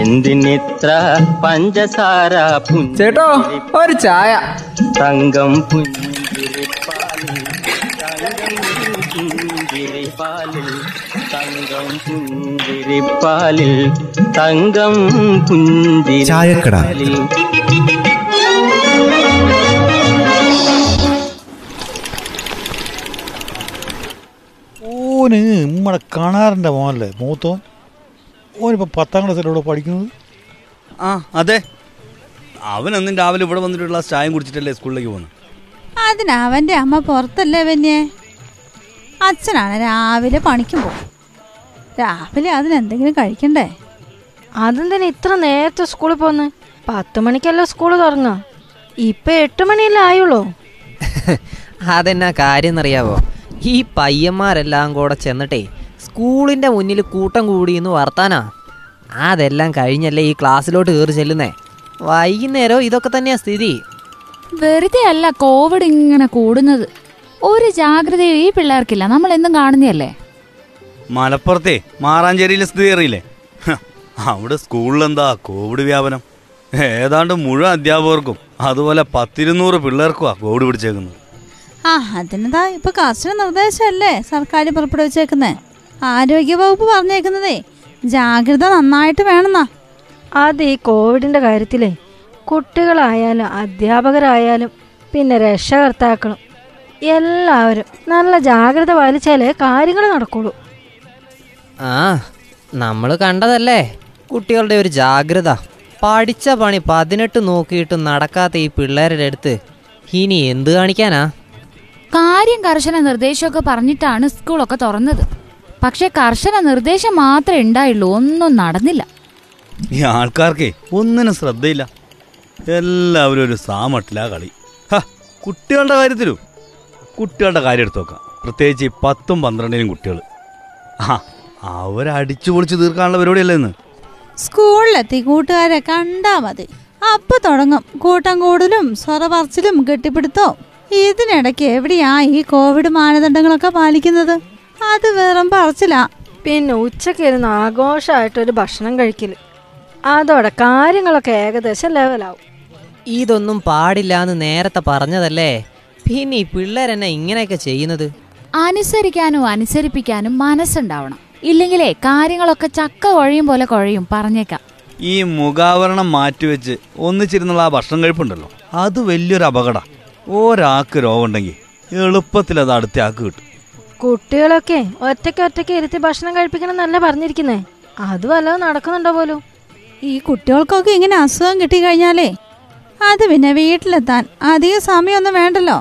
എന്തിനിത്ര പഞ്ചസാര ചേട്ടോ ഒരു ചായ തങ്കം പുഞ്ചിരിപ്പാലിൽ തങ്കം പുഞ്ചിരിപ്പാലിൽ തങ്കം പുഞ്ചിരിപ്പാലിൽ ചായക്കട. ഓന് നമ്മടെ കാണാറിന്റെ മോനല്ലേ മൂത്തോൻ ഓനിപ്പോൾ പത്താം ക്ലാസ്സിലൂടെ പഠിക്കുന്നത്? ആ അതെ. അവൻ അന്നും രാവിലെ ഇവിടെ വന്നിട്ടുള്ള ഗ്ലാസ് ചായം കുടിച്ചിട്ടല്ലേ സ്കൂളിലേക്ക് പോകുന്നത് അതിന് അവന്റെ അമ്മ പുറത്തല്ലേ പിന്നെ അച്ഛനാണ് രാവിലെ പണിക്കും പോകും രാവിലെ അതിനെന്തെങ്കിലും കഴിക്കണ്ടേ? അതെന്തിനാ ഇത്ര നേരത്തെ സ്കൂളിൽ പോന്ന്? പത്ത് മണിക്കല്ലേ സ്കൂൾ തുടങ്ങാ ഇപ്പൊ എട്ട് മണിയല്ലേ ആയുള്ളൂ. അതെന്നാ കാര്യം എന്നറിയാവോ? ഈ പയ്യന്മാരെല്ലാം കൂടെ ചെന്നിട്ടേ സ്കൂളിന്റെ മുന്നിൽ കൂട്ടം കൂടി എന്ന് വർത്താനാ? അതെല്ലാം കഴിഞ്ഞല്ലേ ഈ ക്ലാസ്സിലോട്ട് കയറി ചെല്ലുന്നേ? വൈകുന്നേരം ഇതൊക്കെ തന്നെയാ സ്ഥിതി. വെറുതെ അല്ല കോവിഡ് ഇങ്ങനെ കൂടുന്നത്. ഒരു ജാഗ്രതയും ഈ പിള്ളേർക്കില്ല. നമ്മൾ എന്നും കാണുന്നതല്ലേ? മലപ്പുറത്തെ മാറാഞ്ചേരിയിലെ സ്ഥിതി അറിയില്ലേ? അവിടെ സ്കൂളിലെന്താ കോവിഡ് വ്യാപനം? ഏതാണ്ട് മുഴുവൻ അധ്യാപകർക്കും അതുപോലെ പത്തിരുന്നൂറ് പിള്ളേർക്കുമാ കോവിഡ് പിടിച്ചേക്കുന്നത്. ആ അതിനെന്താ ഇപ്പൊ കർശന നിർദ്ദേശമല്ലേ സർക്കാർ പുറപ്പെടുവിച്ചേക്കുന്നേ? ആരോഗ്യവകുപ്പ് പറഞ്ഞേക്കുന്നതേ ജാഗ്രത നന്നായിട്ട് വേണമെന്നാ അത് ഈ കോവിഡിന്റെ കാര്യത്തിലേ കുട്ടികളായാലും അധ്യാപകരായാലും പിന്നെ രക്ഷകർത്താക്കളും എല്ലാവരും നല്ല ജാഗ്രത പാലിച്ചാലേ കാര്യങ്ങൾ നടക്കുള്ളൂ. ആ നമ്മൾ കണ്ടതല്ലേ കുട്ടികളുടെ ഒരു ജാഗ്രത. പഠിച്ച പണി പതിനെട്ട് നോക്കിയിട്ട് നടക്കാത്ത ഈ പിള്ളേരുടെ അടുത്ത് ഇനി എന്ത് കാണിക്കാനാ? കാര്യം കർശന നിർദ്ദേശമൊക്കെ പറഞ്ഞിട്ടാണ് സ്കൂളൊക്കെ തുറന്നത്. പക്ഷെ കർശന നിർദ്ദേശം മാത്രമേ ഉണ്ടായുള്ളൂ. ഒന്നും നടന്നില്ല. ഈ ആൾക്കാർക്കേ ഒന്നിനും ശ്രദ്ധയില്ല. എല്ലാവരും ഒരു സാമട്ടിലാ കളി. ഹ, കുട്ടികളുടെ കാര്യത്തിലും? കുട്ടികളുടെ കാര്യം എടുത്തു നോക്കാം. പ്രത്യേകിച്ച് ഈ പത്തും പന്ത്രണ്ടിനും കുട്ടികൾ ആ അവരടിച്ചു പൊളിച്ച് തീർക്കാനുള്ള പരിപാടിയല്ലേ ഇന്ന്? സ്കൂളിലെത്തി കൂട്ടുകാരെ കണ്ടാ മതി. അപ്പൊ തുടങ്ങും. കൂട്ടം കൂടലും സ്വറ പറച്ചിലും കെട്ടിപ്പിടുത്തോ ഇതിനിടയ്ക്ക് എവിടെയാ ഈ കോവിഡ് മാനദണ്ഡങ്ങളൊക്കെ പാലിക്കുന്നത്? അത് വെറും പറച്ചില്ല പിന്നെ ഉച്ചക്കിരുന്ന് ആഘോഷമായിട്ടൊരു ഭക്ഷണം കഴിക്കൽ. അതോടെ കാര്യങ്ങളൊക്കെ ഏകദേശം ലെവലാവും. ഇതൊന്നും പാടില്ലാന്ന് നേരത്തെ പറഞ്ഞതല്ലേ? പിന്നെ ഈ പിള്ളേരെന്നെ ഇങ്ങനെയൊക്കെ ചെയ്യുന്നത്? അനുസരിക്കാനും അനുസരിപ്പിക്കാനും മനസ്സുണ്ടാവണം. ഇല്ലെങ്കിലേ കാര്യങ്ങളൊക്കെ ചക്ക കുഴയും പോലെ കുഴയും പറഞ്ഞേക്കാം. ഈ മുഖാവരണം മാറ്റിവെച്ച് ഒന്നിച്ചിരുന്നുള്ള ആ ഭക്ഷണം കഴിപ്പുണ്ടല്ലോ. അത് വലിയൊരു അപകടം. ഒരാൾക്ക് രോഗമുണ്ടെങ്കിൽ എളുപ്പത്തിൽ അത് അടുത്ത ആൾക്ക് കിട്ടും. കുട്ടികളൊക്കെ ഒറ്റയ്ക്ക് ഒറ്റയ്ക്ക് ഇരുത്തി ഭക്ഷണം കഴിപ്പിക്കണം എന്നല്ല പറഞ്ഞിരിക്കുന്നേ. അത് വല്ലതും നടക്കുന്നുണ്ടോ പോലും? ഈ കുട്ടികൾക്കൊക്കെ ഇങ്ങനെ അസുഖം കിട്ടിക്കഴിഞ്ഞാലേ അത് പിന്നെ വീട്ടിലെത്താൻ അധികം സമയമൊന്നും വേണ്ടല്ലോ.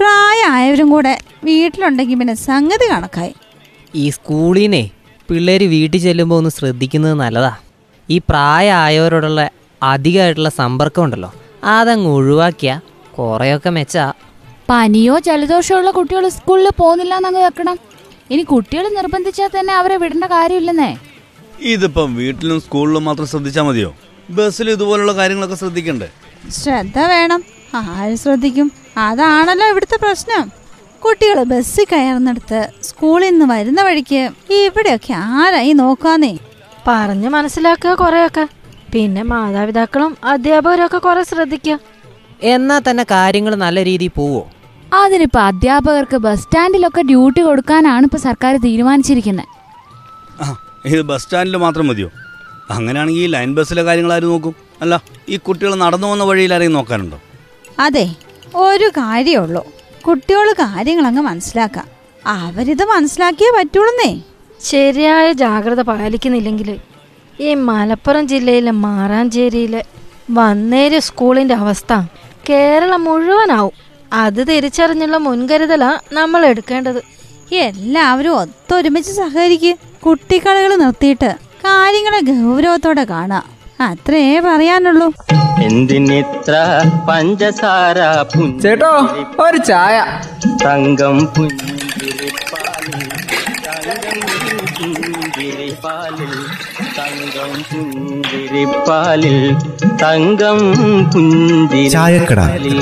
പ്രായമായവരും കൂടെ വീട്ടിലുണ്ടെങ്കിൽ പിന്നെ സംഗതി കണക്കായി. ഈ സ്കൂളിനെ പിള്ളേർ വീട്ടിൽ ചെല്ലുമ്പോൾ ഒന്ന് ശ്രദ്ധിക്കുന്നത് നല്ലതാ. ഈ പ്രായമായവരോടുള്ള അധികമായിട്ടുള്ള സമ്പർക്കം ഉണ്ടല്ലോ അതങ്ങ് ഒഴിവാക്കിയാൽ കുറേയൊക്കെ മെച്ചാ പനിയോ ജലദോഷമോ ഉള്ള കുട്ടികൾ സ്കൂളിൽ പോകുന്നില്ല എന്നങ്ങ് വെക്കണം ഇനി കുട്ടികൾ നിർബന്ധിച്ചാൽ തന്നെ അവരെ വിടേണ്ട കാര്യമില്ലെന്നേ. ഇതിപ്പം വീട്ടിലും സ്കൂളിലും മാത്രം ശ്രദ്ധിച്ചാൽ മതിയോ? ബസ്സിൽ ഇതുപോലുള്ള കാര്യങ്ങളൊക്കെ ശ്രദ്ധിക്കണ്ടേ? ശ്രദ്ധ വേണം. ആര് ശ്രദ്ധിക്കും? അതാണല്ലോ ഇവിടുത്തെ പ്രശ്നം. കുട്ടികൾ ബസ്സിൽ കയറുന്നിടത്ത് സ്കൂളിൽ നിന്ന് വരുന്ന വഴിക്ക് ഇവിടെയൊക്കെ ആരായി നോക്കാന്നേ? പറഞ്ഞ് മനസ്സിലാക്കുക കുറെയൊക്കെ. പിന്നെ മാതാപിതാക്കളും അധ്യാപകരും ഒക്കെ കുറെ ശ്രദ്ധിക്കുക. എന്നാൽ തന്നെ കാര്യങ്ങൾ നല്ല രീതിയിൽ പോവോ? അതിനിപ്പോ അധ്യാപകർക്ക് ബസ് സ്റ്റാൻഡിലൊക്കെ ഡ്യൂട്ടി കൊടുക്കാനാണ് ഇപ്പൊ സർക്കാർ തീരുമാനിച്ചിരിക്കുന്നത് ആ ഇത് ബസ് സ്റ്റാൻഡിൽ മാത്രം മതിയോ? അങ്ങനെയാണെങ്കിൽ ഈ ലൈൻ ബസ്സിലെ കാര്യങ്ങൾ ആരും നോക്കും? അല്ല ഈ കുട്ടികൾ നടന്നു പോകുന്ന വഴിയിൽ ആരെയും നോക്കാനുണ്ടോ? അതെ ഒരു കാര്യമുള്ളൂ കുട്ടികൾ കാര്യങ്ങളങ്ങ് മനസ്സിലാക്കാം. അവരിത് മനസ്സിലാക്കിയേ പറ്റുള്ളൂന്നേ ശരിയായ ജാഗ്രത പാലിക്കുന്നില്ലെങ്കിൽ ഈ മലപ്പുറം ജില്ലയിലെ മാറാഞ്ചേരിയിലെ വന്നേരി സ്കൂളിന്റെ അവസ്ഥ കേരളം മുഴുവനാവും. അത് തിരിച്ചറിഞ്ഞുള്ള മുൻകരുതലാ നമ്മൾ എടുക്കേണ്ടത്. എല്ലാവരും ഒത്തൊരുമിച്ച് സഹകരിക്കുക കുട്ടിക്കളികൾ നിർത്തിയിട്ട് കാര്യങ്ങളെ ഗൗരവത്തോടെ കാണാം. അത്രേ പറയാനുള്ളൂ. എന്തിനിത്ര പഞ്ചസാര ചേട്ടോ ഒരു ചായ. തങ്കം പുഞ്ചിരിപ്പാലിൽ തങ്കം പുഞ്ചിരിപ്പാലിൽ. ചായക്കട. പുഞ്ചിരിപ്പാലിൽ